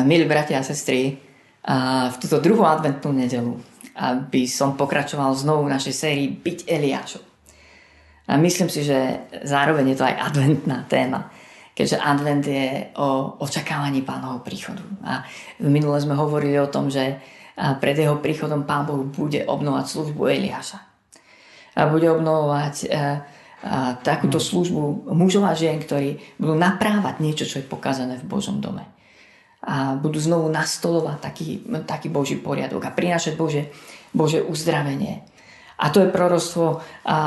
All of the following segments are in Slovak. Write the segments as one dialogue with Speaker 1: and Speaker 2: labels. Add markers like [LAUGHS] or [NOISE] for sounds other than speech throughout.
Speaker 1: Milí bratia a sestry, v túto druhú adventnú nedelu aby som pokračoval znovu v našej sérii Byť Eliášom. A myslím si, že zároveň je to aj adventná téma, keďže advent je o očakávaní pánovho príchodu. A minule sme hovorili o tom, že pred jeho príchodom pán Boh bude obnovať službu Eliáša. A bude obnovovať a takúto službu mužov a žien, ktorí budú naprávať niečo, čo je pokazané v Božom dome a budú znovu nastolovať taký, taký Boží poriadok a prinášať Bože, Bože uzdravenie. A to je proroctvo a,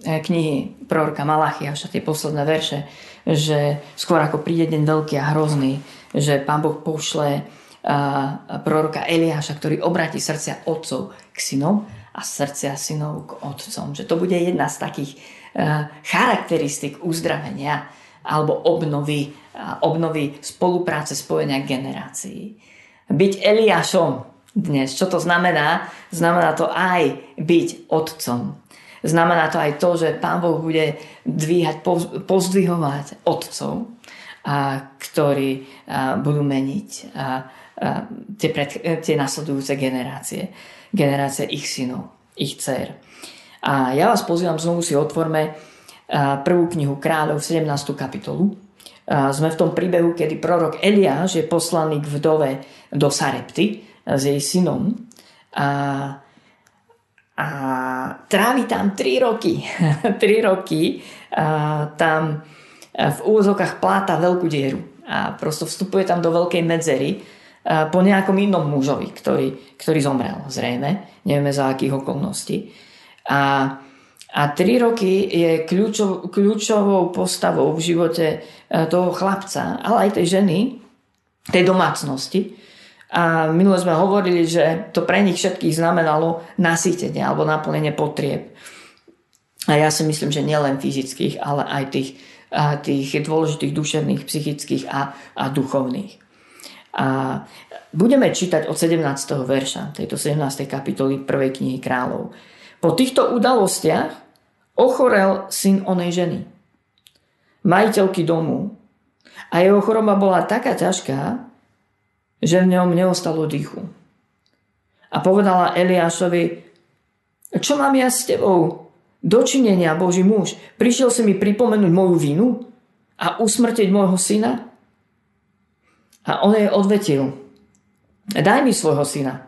Speaker 1: knihy proroka Malachiaša, tie posledné verše, že skôr ako príde deň veľký a hrozný, že Pán Boh pošle a, proroka Eliáša, ktorý obratí srdcia otcov k synom a srdcia synov k otcom. Že to bude jedna z takých a, charakteristik uzdravenia alebo obnovy, obnovy spolupráce spojenia generácií. Byť Eliášom dnes, čo to znamená? Znamená to aj byť otcom. Znamená to aj to, že Pán Boh bude dvíhať, pozdvihovať otcov, ktorí budú meniť tie, pred, tie nasledujúce generácie. Generácie ich synov, ich dcer. A ja vás pozývam, znovu si otvorme prvú knihu kráľov, 17. kapitolu. Sme v tom príbehu, kedy prorok Eliáš je poslaný k vdove do Sarepty s jej synom a, a trávi tam 3 roky. [LAUGHS] 3 roky a tam v úvozokách pláta veľkú dieru a prosto vstupuje tam do veľkej medzery po nejakom inom mužovi, ktorý, ktorý zomrel zrejme, nevieme za akých okolností. A a tri roky je kľúčov, kľúčovou postavou v živote e, toho chlapca, ale aj tej ženy, tej domácnosti. A minule sme hovorili, že to pre nich všetkých znamenalo nasýtenie alebo naplnenie potrieb. A ja si myslím, že nielen fyzických, ale aj tých, tých dôležitých duševných, psychických a, a duchovných. A budeme čítať od 17. verša tejto 17. kapitoly prvej knihy kráľov. Po týchto udalostiach ochorel syn onej ženy, majiteľky domu. A jeho choroba bola taká ťažká, že v ňom neostalo dýchu. A povedala Eliášovi, čo mám ja s tebou? Dočinenia, Boží muž. Prišiel si mi pripomenúť moju vinu a usmrtiť môjho syna? A on jej odvetil, daj mi svojho syna.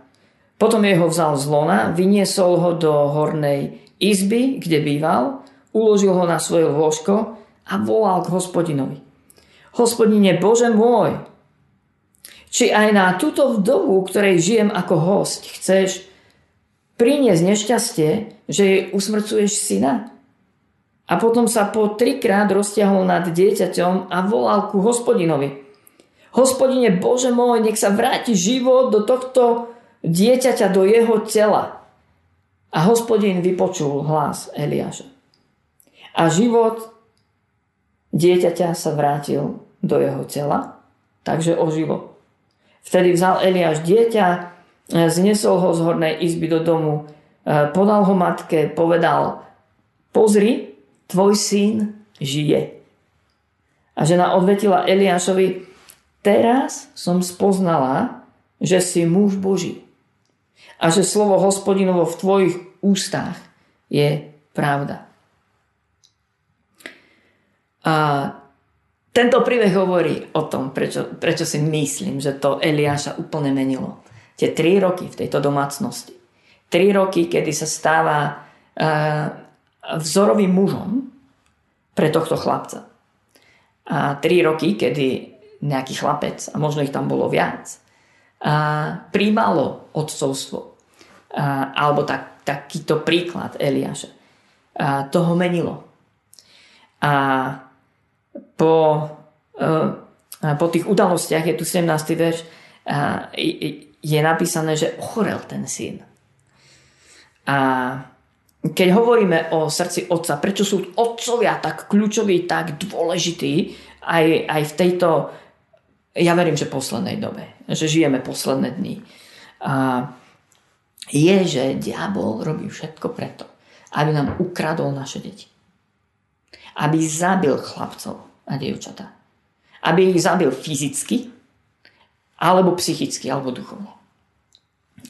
Speaker 1: Potom jeho vzal z lona, vyniesol ho do hornej izby, kde býval, uložil ho na svoje lôžko a volal k hospodinovi. Hospodine Bože môj, či aj na túto vdovu, ktorej žijem ako host, chceš priniesť nešťastie, že jej usmrcuješ syna? A potom sa po trikrát roztiahol nad dieťaťom a volal ku hospodinovi. Hospodine Bože môj, nech sa vráti život do tohto dieťaťa, do jeho tela. A hospodin vypočul hlas Eliáša. A život dieťaťa sa vrátil do jeho tela, takže ožilo. Vtedy vzal Eliáš dieťa, znesol ho z hornej izby do domu, podal ho matke, povedal, pozri, tvoj syn žije. A žena odvetila Eliášovi, teraz som spoznala, že si muž Boží a že slovo hospodinovo v tvojich ústach je pravda. A tento príbeh hovorí o tom, prečo, prečo si myslím, že to Eliáša úplne menilo. Tie tri roky v tejto domácnosti. Tri roky, kedy sa stáva uh, vzorovým mužom pre tohto chlapca. A tri roky, kedy nejaký chlapec, a možno ich tam bolo viac, príjmalo odcovstvo. A, alebo tak, takýto príklad Eliáša. A to ho menilo. A po, a po tých udalostiach, je tu 17. verš, je napísané, že ochorel ten syn. A keď hovoríme o srdci otca, prečo sú otcovia tak kľúčoví, tak dôležití aj, aj v tejto ja verím, že poslednej dobe, že žijeme posledné dni. A je, že diabol robí všetko preto, aby nám ukradol naše deti. Aby zabil chlapcov a dievčatá. Aby ich zabil fyzicky, alebo psychicky, alebo duchovne.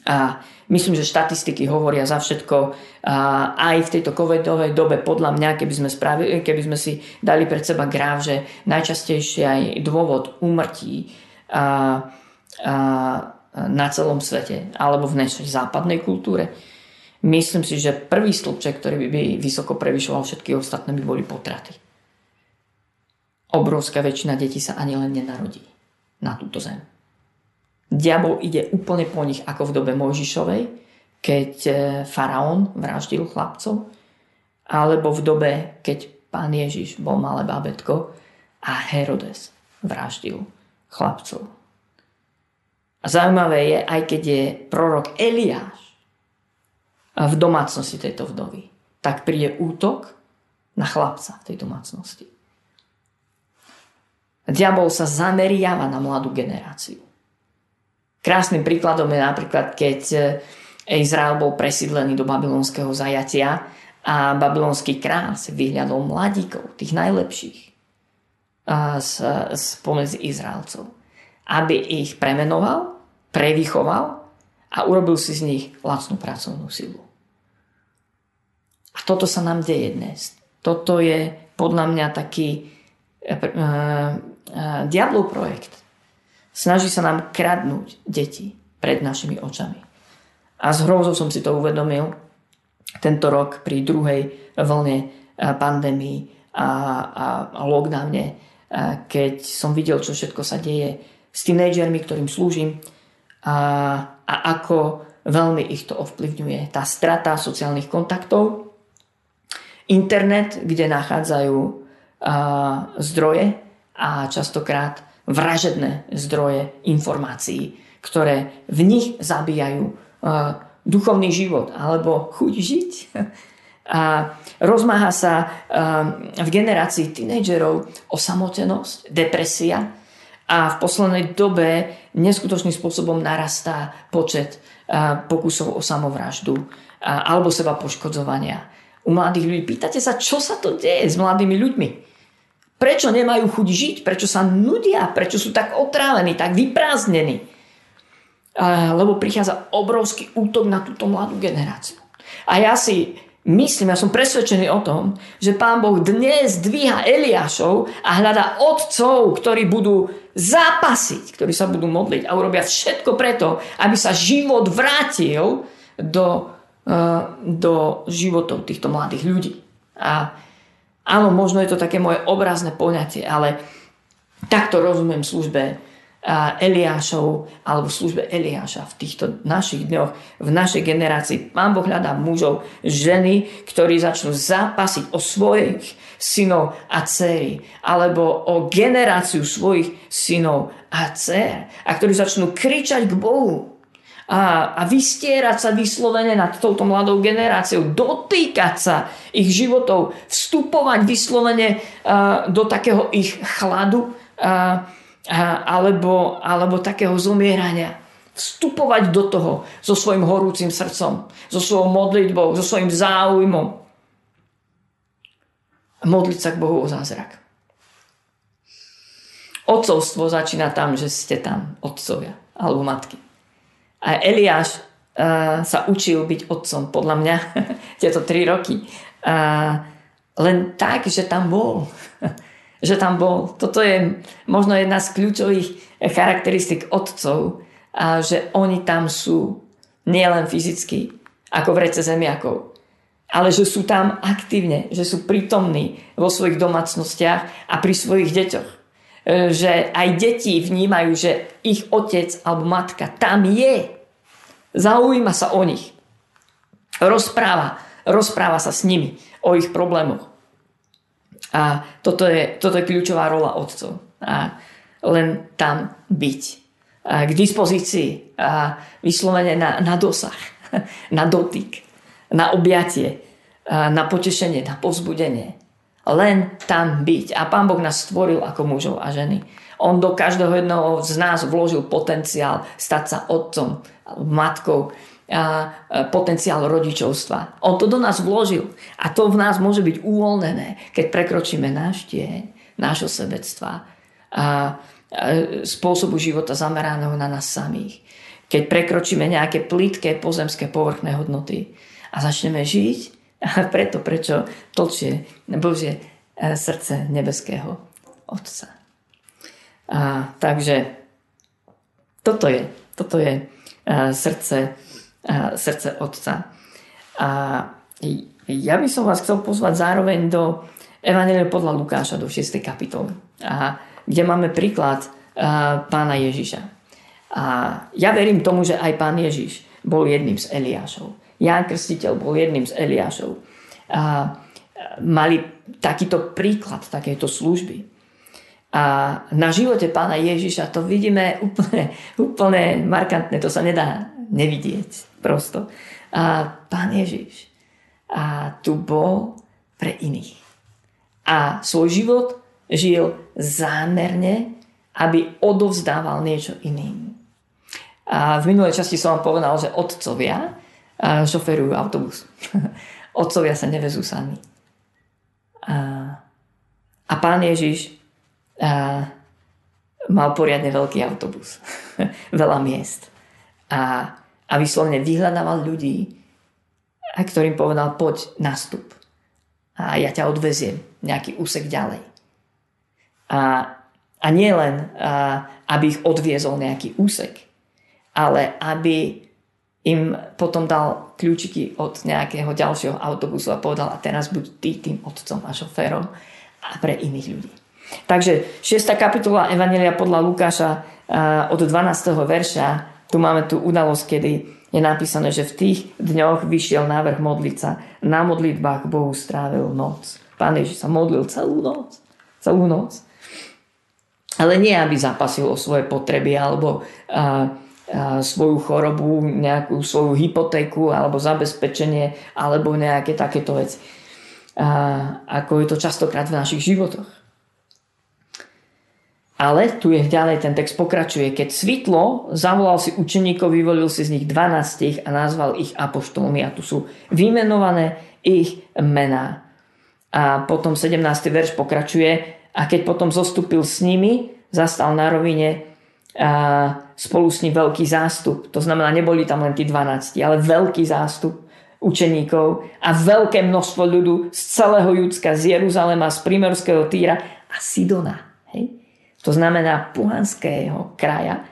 Speaker 1: A myslím, že štatistiky hovoria za všetko a aj v tejto covidovej dobe podľa mňa, keby sme, spravili, keby sme si dali pred seba gráv, že najčastejšie aj dôvod úmrtí a, a, na celom svete alebo v našej západnej kultúre myslím si, že prvý stĺpček, ktorý by, by vysoko prevyšoval všetky ostatné, by boli potraty. Obrovská väčšina detí sa ani len nenarodí na túto zem. Diabol ide úplne po nich ako v dobe Mojžišovej, keď e, faraón vraždil chlapcov, alebo v dobe, keď pán Ježiš bol malé bábetko a Herodes vraždil chlapcov. A zaujímavé je, aj keď je prorok Eliáš v domácnosti tejto vdovy, tak príde útok na chlapca v tej domácnosti. Diabol sa zameriava na mladú generáciu. Krásnym príkladom je napríklad, keď e, Izrael bol presídlený do babylonského zajatia a babylonský král si vyhľadol mladíkov, tých najlepších spomedzi Izraelcov, aby ich premenoval, prevychoval a urobil si z nich lacnú pracovnú silu. A toto sa nám deje dnes. Toto je podľa mňa taký uh, uh, diablov projekt Snaží sa nám kradnúť deti pred našimi očami. A s hrôzou som si to uvedomil tento rok pri druhej vlne eh, pandémii a, a, a lockdowne, eh, keď som videl, čo všetko sa deje s tínedžermi, ktorým slúžim a, a ako veľmi ich to ovplyvňuje. Tá strata sociálnych kontaktov, internet, kde nachádzajú a, eh, zdroje a častokrát vražedné zdroje informácií, ktoré v nich zabíjajú uh, duchovný život alebo chuť žiť. [LAUGHS] A rozmáha sa uh, v generácii tínedžerov osamotenosť, depresia a v poslednej dobe neskutočným spôsobom narastá počet uh, pokusov o samovraždu alebo seba poškodzovania. U mladých ľudí pýtate sa, čo sa to deje s mladými ľuďmi. Prečo nemajú chuť žiť? Prečo sa nudia? Prečo sú tak otrávení, tak vyprázdnení? Lebo prichádza obrovský útok na túto mladú generáciu. A ja si myslím, ja som presvedčený o tom, že Pán Boh dnes dvíha Eliášov a hľada otcov, ktorí budú zápasiť, ktorí sa budú modliť a urobia všetko preto, aby sa život vrátil do, e, do životov týchto mladých ľudí. A Áno, možno je to také moje obrazné poňatie, ale takto rozumiem službe Eliášov alebo službe Eliáša v týchto našich dňoch, v našej generácii. Pán Boh hľadá mužov, ženy, ktorí začnú zápasiť o svojich synov a dcery, alebo o generáciu svojich synov a dcer, a ktorí začnú kričať k Bohu a, a vystierať sa vyslovene nad touto mladou generáciou, dotýkať sa ich životov, vstupovať vyslovene a, do takého ich chladu a, a, alebo, alebo takého zomierania. Vstupovať do toho so svojim horúcim srdcom, so svojou modlitbou, so svojim záujmom. Modliť sa k Bohu o zázrak. Otcovstvo začína tam, že ste tam, otcovia alebo matky. A Eliáš uh, sa učil byť otcom, podľa mňa, [LAUGHS] tieto tri roky. Uh, len tak, že tam bol. [LAUGHS] že tam bol. Toto je možno jedna z kľúčových charakteristik otcov, a že oni tam sú nielen fyzicky, ako v rece zemiakov, ale že sú tam aktívne, že sú prítomní vo svojich domácnostiach a pri svojich deťoch. E, že aj deti vnímajú, že ich otec alebo matka tam je. Zaujíma sa o nich. Rozpráva. Rozpráva sa s nimi o ich problémoch. A toto je, toto je kľúčová rola otcov. A len tam byť. A k dispozícii. A vyslovene na, na dosah. [LAUGHS] Na dotyk. Na objatie. A na potešenie. Na pozbudenie len tam byť. A Pán Boh nás stvoril ako mužov a ženy. On do každého jedného z nás vložil potenciál stať sa otcom, matkou, a potenciál rodičovstva. On to do nás vložil. A to v nás môže byť uvoľnené, keď prekročíme náš tieň, nášho sebectva a, spôsobu života zameraného na nás samých. Keď prekročíme nejaké plítke pozemské povrchné hodnoty a začneme žiť a preto, prečo tlčie Božie e, srdce nebeského Otca. A, takže toto je, toto je a, srdce, a, srdce Otca. A ja by som vás chcel pozvať zároveň do Evangelia podľa Lukáša do 6. kapitoly, a, kde máme príklad a, pána Ježiša. A ja verím tomu, že aj pán Ježiš bol jedným z Eliášov. Ján Krstiteľ bol jedným z Eliášov. A, mali takýto príklad takéto služby. A na živote pána Ježiša to vidíme úplne, úplne markantné, to sa nedá nevidieť prosto. A pán Ježiš a tu bol pre iných a svoj život žil zámerne, aby odovzdával niečo iným. A v minulej časti som vám povedal, že otcovia šoferujú autobus. [LAUGHS] otcovia sa nevezú sami. A, a pán Ježiš a, mal poriadne veľký autobus. [LAUGHS] Veľa miest. A, a vyslovne vyhľadával ľudí, a ktorým povedal, poď, nastup a ja ťa odveziem nejaký úsek ďalej. A, a nie len, a, aby ich odviezol nejaký úsek, ale aby im potom dal kľúčiky od nejakého ďalšieho autobusu a povedal, a teraz buď ty tým otcom a šoférom a pre iných ľudí. Takže 6. kapitola Evangelia podľa Lukáša od 12. verša, tu máme tú udalosť, kedy je napísané, že v tých dňoch vyšiel návrh modliť sa. Na modlitbách Bohu strávil noc. Pán Ježiš sa modlil celú noc. Celú noc. Ale nie, aby zapasil o svoje potreby alebo a, svoju chorobu, nejakú svoju hypotéku alebo zabezpečenie alebo nejaké takéto veci. A, ako je to častokrát v našich životoch. Ale tu je ďalej, ten text pokračuje. Keď svitlo, zavolal si učeníkov, vyvolil si z nich 12 a nazval ich apoštolmi. A tu sú vymenované ich mená. A potom 17. verš pokračuje. A keď potom zostúpil s nimi, zastal na rovine a spolu s ním veľký zástup. To znamená, neboli tam len tí 12, ale veľký zástup učeníkov a veľké množstvo ľudu z celého Judska, z Jeruzalema, z Primorského Týra a Sidona. Hej? to znamená puhanského kraja,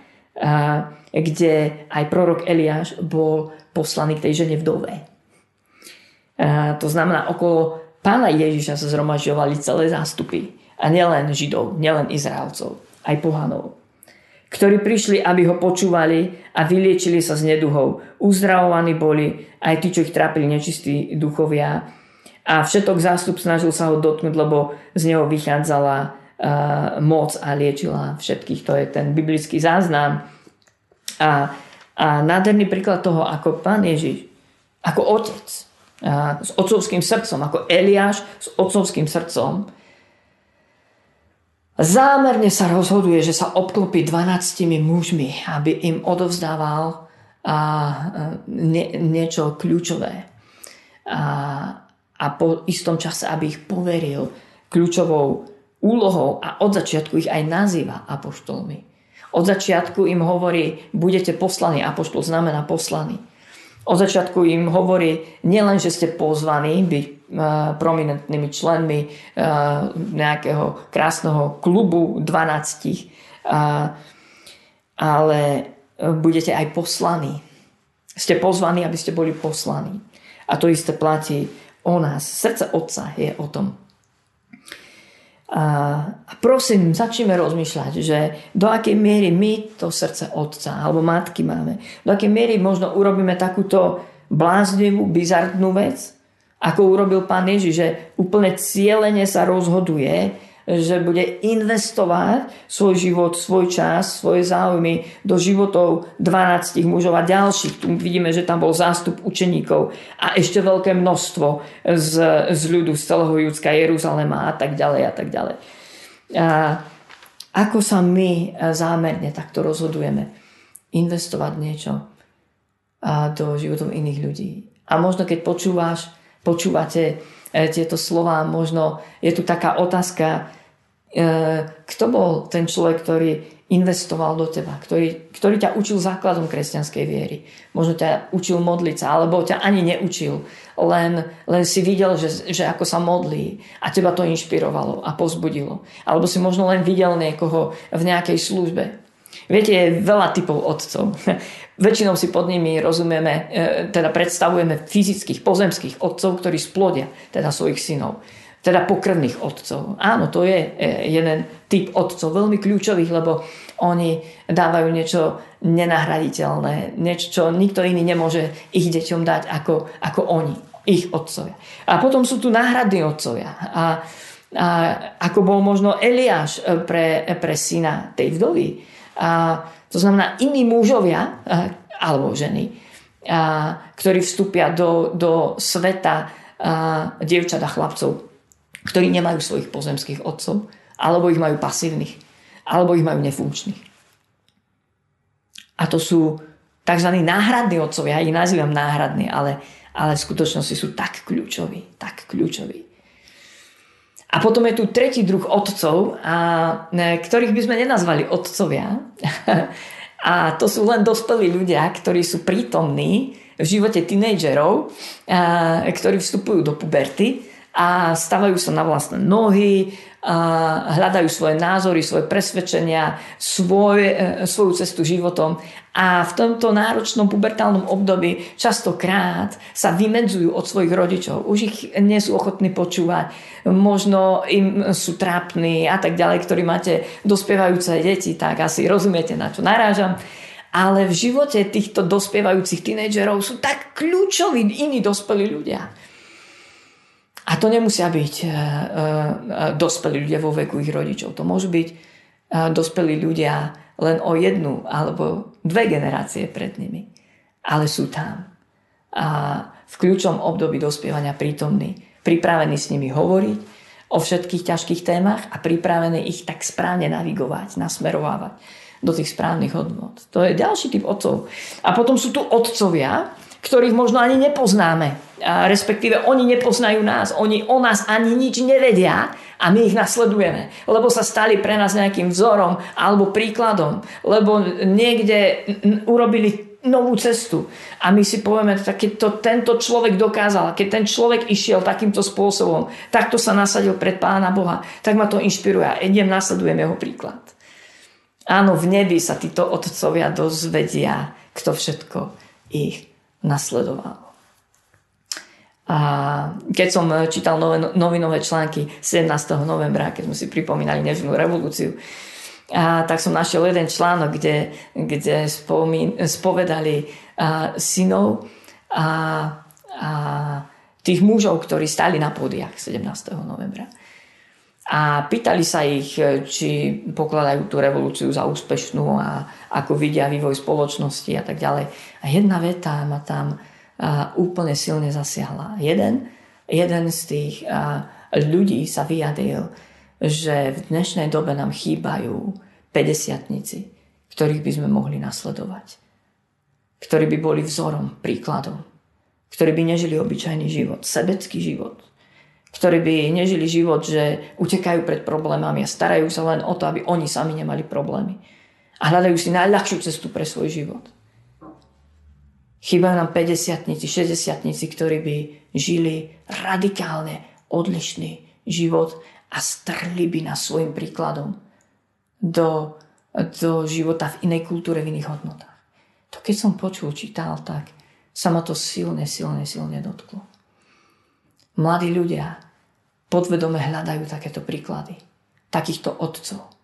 Speaker 1: kde aj prorok Eliáš bol poslaný k tej žene vdove. To znamená, okolo pána Ježiša sa zhromažďovali celé zástupy. A nielen Židov, nielen Izraelcov, aj pohanov. Ktorí prišli, aby ho počúvali a vyliečili sa z neduhov. Uzdravovaní boli aj tí, čo ich trápili nečistí duchovia. A všetok zástup snažil sa ho dotknúť, lebo z neho vychádzala moc a liečila všetkých. To je ten biblický záznam. A, a nádherný príklad toho, ako pán Ježiš, ako otec, a s otcovským srdcom, ako Eliáš s otcovským srdcom, zámerne sa rozhoduje, že sa obklopí 12 mužmi, aby im odovzdával a, nie, niečo kľúčové. A, a po istom čase, aby ich poveril kľúčovou úlohou a od začiatku ich aj nazýva apoštolmi. Od začiatku im hovorí, budete poslaní, apoštol znamená poslaní. Od začiatku im hovorí nielen, že ste pozvaní byť uh, prominentnými členmi uh, nejakého krásneho klubu 12, uh, ale budete aj poslaní. Ste pozvaní, aby ste boli poslaní. A to isté platí o nás. Srdce Otca je o tom. A prosím, začneme rozmýšľať, že do akej miery my to srdce otca alebo matky máme. Do akej miery možno urobíme takúto bláznivú, bizartnú vec, ako urobil pán Ježiš, že úplne cieľene sa rozhoduje, že bude investovať svoj život, svoj čas, svoje záujmy do životov 12 mužov a ďalších. Tu vidíme, že tam bol zástup učeníkov a ešte veľké množstvo z, z ľudu z celého Judska, Jeruzalema a tak ďalej a tak ďalej. A ako sa my zámerne takto rozhodujeme investovať niečo do životov iných ľudí. A možno keď počúvaš, počúvate tieto slova, možno je tu taká otázka, kto bol ten človek, ktorý investoval do teba, ktorý, ktorý ťa učil základom kresťanskej viery. Možno ťa učil modliť sa, alebo ťa ani neučil. Len, len si videl, že, že ako sa modlí a teba to inšpirovalo a pozbudilo. Alebo si možno len videl niekoho v nejakej službe. Viete, je veľa typov otcov. [LAUGHS] Väčšinou si pod nimi rozumieme, e, teda predstavujeme fyzických, pozemských otcov, ktorí splodia teda svojich synov teda pokrvných otcov. Áno, to je e, jeden typ otcov, veľmi kľúčových, lebo oni dávajú niečo nenahraditeľné, niečo, čo nikto iný nemôže ich deťom dať ako, ako oni, ich otcovia. A potom sú tu náhradní otcovia. A, a ako bol možno Eliáš e, pre, pre syna tej vdovy. A to znamená iní mužovia e, alebo ženy, a, ktorí vstúpia do, do sveta a, dievčat a chlapcov ktorí nemajú svojich pozemských otcov, alebo ich majú pasívnych, alebo ich majú nefunkčných. A to sú tzv. náhradní otcovia, ja ich nazývam náhradní, ale, ale v skutočnosti sú tak kľúčoví, tak kľúčoví. A potom je tu tretí druh otcov, a, ktorých by sme nenazvali otcovia. [LAUGHS] A to sú len dospelí ľudia, ktorí sú prítomní v živote tínejdžerov, ktorí vstupujú do puberty a stavajú sa na vlastné nohy, hľadajú svoje názory, svoje presvedčenia, svoj, e, svoju cestu životom a v tomto náročnom pubertálnom období častokrát sa vymedzujú od svojich rodičov. Už ich nie sú ochotní počúvať, možno im sú trápni a tak ďalej, ktorí máte dospievajúce deti, tak asi rozumiete, na čo narážam ale v živote týchto dospievajúcich tínejdžerov sú tak kľúčoví iní dospelí ľudia. A to nemusia byť uh, uh, dospelí ľudia vo veku ich rodičov. To môžu byť uh, dospelí ľudia len o jednu alebo dve generácie pred nimi. Ale sú tam. A v kľúčom období dospievania prítomní, pripravení s nimi hovoriť o všetkých ťažkých témach a pripravení ich tak správne navigovať, nasmerovávať do tých správnych hodnot. To je ďalší typ otcov. A potom sú tu otcovia, ktorých možno ani nepoznáme. Respektíve oni nepoznajú nás, oni o nás ani nič nevedia a my ich nasledujeme, lebo sa stali pre nás nejakým vzorom alebo príkladom, lebo niekde urobili novú cestu a my si povieme, tak keď to tento človek dokázal, keď ten človek išiel takýmto spôsobom, takto sa nasadil pred Pána Boha, tak ma to inšpiruje a idem, nasledujem jeho príklad. Áno, v nebi sa títo otcovia dozvedia, kto všetko ich nasledoval. A keď som čítal nové, novinové články 17. novembra, keď sme si pripomínali nežnú revolúciu, a tak som našiel jeden článok, kde, kde spomín, spovedali a, synov a, a tých mužov, ktorí stali na pódiach 17. novembra. A pýtali sa ich, či pokladajú tú revolúciu za úspešnú a ako vidia vývoj spoločnosti a tak ďalej. A jedna veta ma tam a, úplne silne zasiahla. Jeden, jeden z tých a, ľudí sa vyjadril, že v dnešnej dobe nám chýbajú 50 ktorých by sme mohli nasledovať. Ktorí by boli vzorom, príkladom. Ktorí by nežili obyčajný život, sebecký život. Ktorí by nežili život, že utekajú pred problémami a starajú sa len o to, aby oni sami nemali problémy a hľadajú si najľahšiu cestu pre svoj život. Chýbajú nám 50 60 ktorí by žili radikálne odlišný život a strli by nás svojim príkladom do, do života v inej kultúre, v iných hodnotách. To keď som počul, čítal, tak sa ma to silne, silne, silne dotklo. Mladí ľudia podvedome hľadajú takéto príklady. Takýchto otcov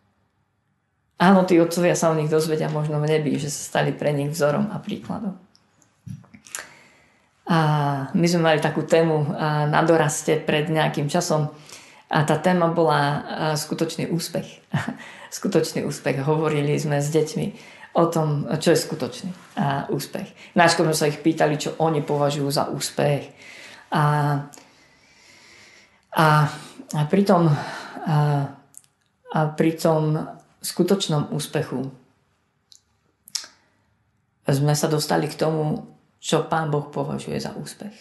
Speaker 1: Áno, tí otcovia sa o nich dozvedia možno v nebi, že sa stali pre nich vzorom a príkladom. A my sme mali takú tému na doraste pred nejakým časom a tá téma bola skutočný úspech. [LAUGHS] skutočný úspech. Hovorili sme s deťmi o tom, čo je skutočný úspech. Najskôr sme sa ich pýtali, čo oni považujú za úspech. A, a, a pritom, a, a pritom skutočnom úspechu sme sa dostali k tomu, čo Pán Boh považuje za úspech.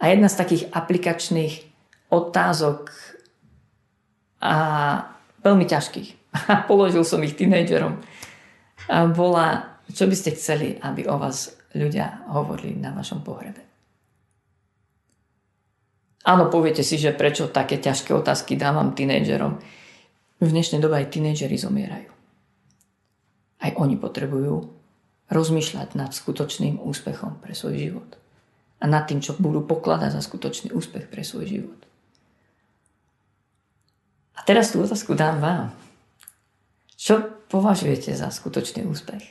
Speaker 1: A jedna z takých aplikačných otázok a veľmi ťažkých. [LAUGHS] A položil som ich tínedžerom. A bola, čo by ste chceli, aby o vás ľudia hovorili na vašom pohrebe. Áno, poviete si, že prečo také ťažké otázky dávam tínedžerom. V dnešnej dobe aj tínedžeri zomierajú. Aj oni potrebujú rozmýšľať nad skutočným úspechom pre svoj život. A nad tým, čo budú pokladať za skutočný úspech pre svoj život. A teraz tú otázku dám vám. Čo považujete za skutočný úspech?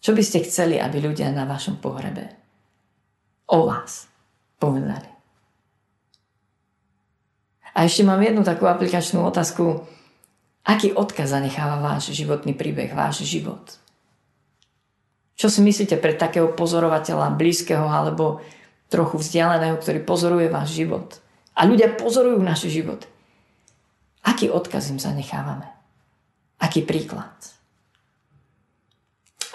Speaker 1: Čo by ste chceli, aby ľudia na vašom pohrebe o vás povedali? A ešte mám jednu takú aplikačnú otázku. Aký odkaz zanecháva váš životný príbeh, váš život? Čo si myslíte pre takého pozorovateľa blízkeho alebo trochu vzdialeného, ktorý pozoruje váš život? A ľudia pozorujú naše život. Aký odkaz im zanechávame? Aký príklad?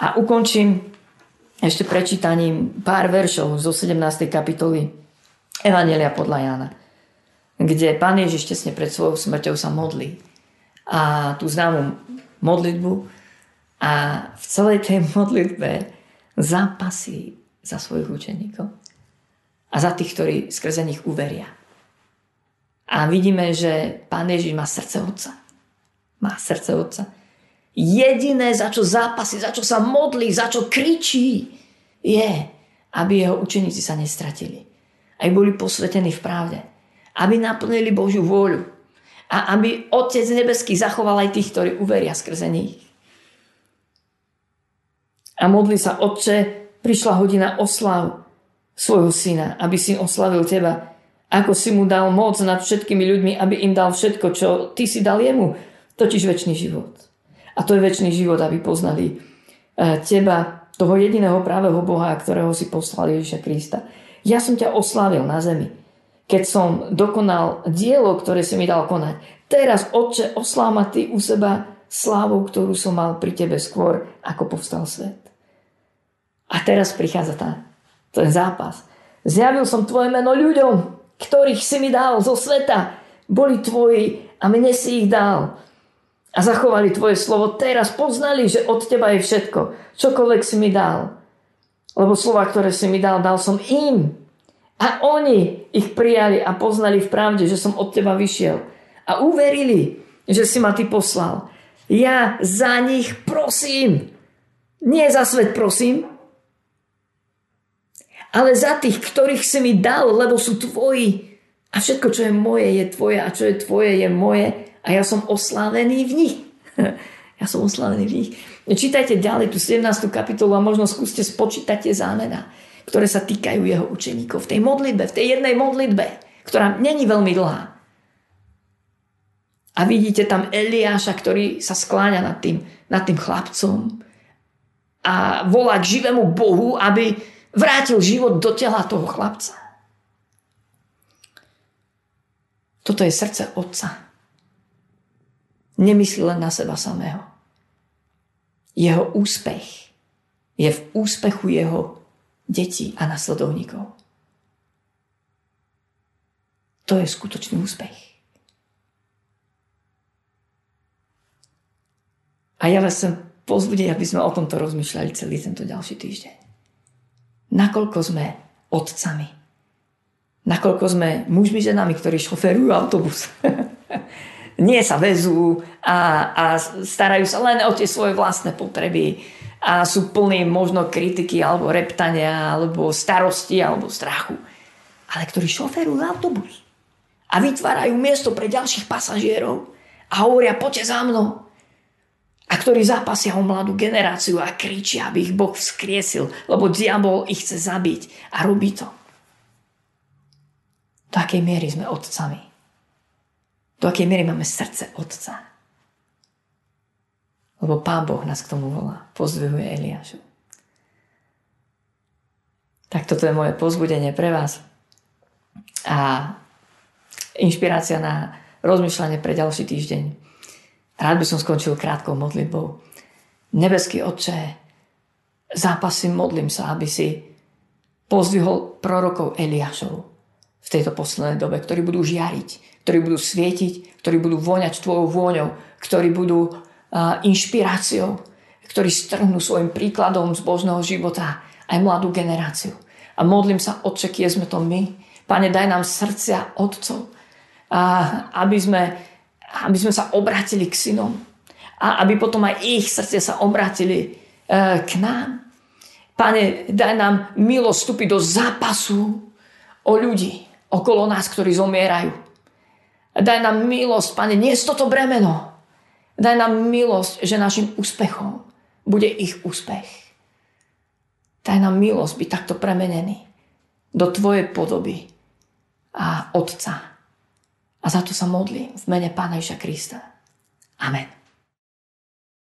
Speaker 1: A ukončím ešte prečítaním pár veršov zo 17. kapitoly Evangelia podľa Jána kde pán Ježiš tesne pred svojou smrťou sa modlí. A tú známu modlitbu a v celej tej modlitbe zápasí za svojich učeníkov a za tých, ktorí skrze nich uveria. A vidíme, že pán Ježiš má srdce otca. Má srdce otca. Jediné, za čo zápasí, za čo sa modlí, za čo kričí, je, aby jeho učeníci sa nestratili. Aj boli posvetení v pravde aby naplnili Božiu vôľu. A aby Otec nebeský zachoval aj tých, ktorí uveria skrze nich. A modli sa, Otče, prišla hodina oslav svojho syna, aby si oslavil teba, ako si mu dal moc nad všetkými ľuďmi, aby im dal všetko, čo ty si dal jemu, totiž väčší život. A to je väčší život, aby poznali e, teba, toho jediného pravého Boha, ktorého si poslal Ježiša Krista. Ja som ťa oslávil na zemi keď som dokonal dielo, ktoré si mi dal konať. Teraz, Otče, oslám ma Ty u seba slávu, ktorú som mal pri Tebe skôr, ako povstal svet. A teraz prichádza tá, ten zápas. Zjavil som Tvoje meno ľuďom, ktorých si mi dal zo sveta. Boli Tvoji a mne si ich dal. A zachovali Tvoje slovo. Teraz poznali, že od Teba je všetko. Čokoľvek si mi dal. Lebo slova, ktoré si mi dal, dal som im a oni ich prijali a poznali v pravde, že som od teba vyšiel. A uverili, že si ma ty poslal. Ja za nich prosím. Nie za svet prosím, ale za tých, ktorých si mi dal, lebo sú tvoji. A všetko, čo je moje, je tvoje a čo je tvoje, je moje. A ja som oslávený v nich. [LAUGHS] ja som oslávený v nich. Čítajte ďalej tú 17. kapitolu a možno skúste spočítať tie zámena ktoré sa týkajú jeho učeníkov. V tej modlitbe, v tej jednej modlitbe, ktorá není veľmi dlhá. A vidíte tam Eliáša, ktorý sa skláňa nad tým, nad tým chlapcom a volá k živému Bohu, aby vrátil život do tela toho chlapca. Toto je srdce otca. Nemyslí len na seba samého. Jeho úspech je v úspechu jeho detí a nasledovníkov. To je skutočný úspech. A ja vás chcem pozbudiť, aby sme o tomto rozmýšľali celý tento ďalší týždeň. Nakoľko sme otcami. Nakoľko sme mužmi, ženami, ktorí šoferujú autobus. [LAUGHS] Nie sa vezú a, a starajú sa len o tie svoje vlastné potreby a sú plní možno kritiky alebo reptania alebo starosti alebo strachu. Ale ktorí šoferujú autobus a vytvárajú miesto pre ďalších pasažierov a hovoria poďte za mnou. A ktorí zápasia o mladú generáciu a kričia, aby ich Boh vzkriesil, lebo diabol ich chce zabiť a robí to. Do akej miery sme otcami? Do akej miery máme srdce otca? Lebo Pán Boh nás k tomu volá. Pozdvihuje Eliášu. Tak toto je moje pozbudenie pre vás. A inšpirácia na rozmýšľanie pre ďalší týždeň. Rád by som skončil krátkou modlitbou. Nebeský Otče, zápasím, modlím sa, aby si pozdvihol prorokov Eliášov v tejto poslednej dobe, ktorí budú žiariť, ktorí budú svietiť, ktorí budú voňať tvojou vôňou, ktorí budú inšpiráciou, ktorí strhnú svojim príkladom z božného života aj mladú generáciu. A modlím sa, Otče, kie sme to my. Pane, daj nám srdcia otcov, a aby, sme, aby sme sa obratili k synom. A aby potom aj ich srdce sa obratili uh, k nám. Pane, daj nám milosť vstúpiť do zápasu o ľudí okolo nás, ktorí zomierajú. Daj nám milosť, Pane, nie toto bremeno. Daj nám milosť, že našim úspechom bude ich úspech. Daj nám milosť byť takto premenený do Tvojej podoby a Otca. A za to sa modlím v mene Pána Ježa Krista. Amen.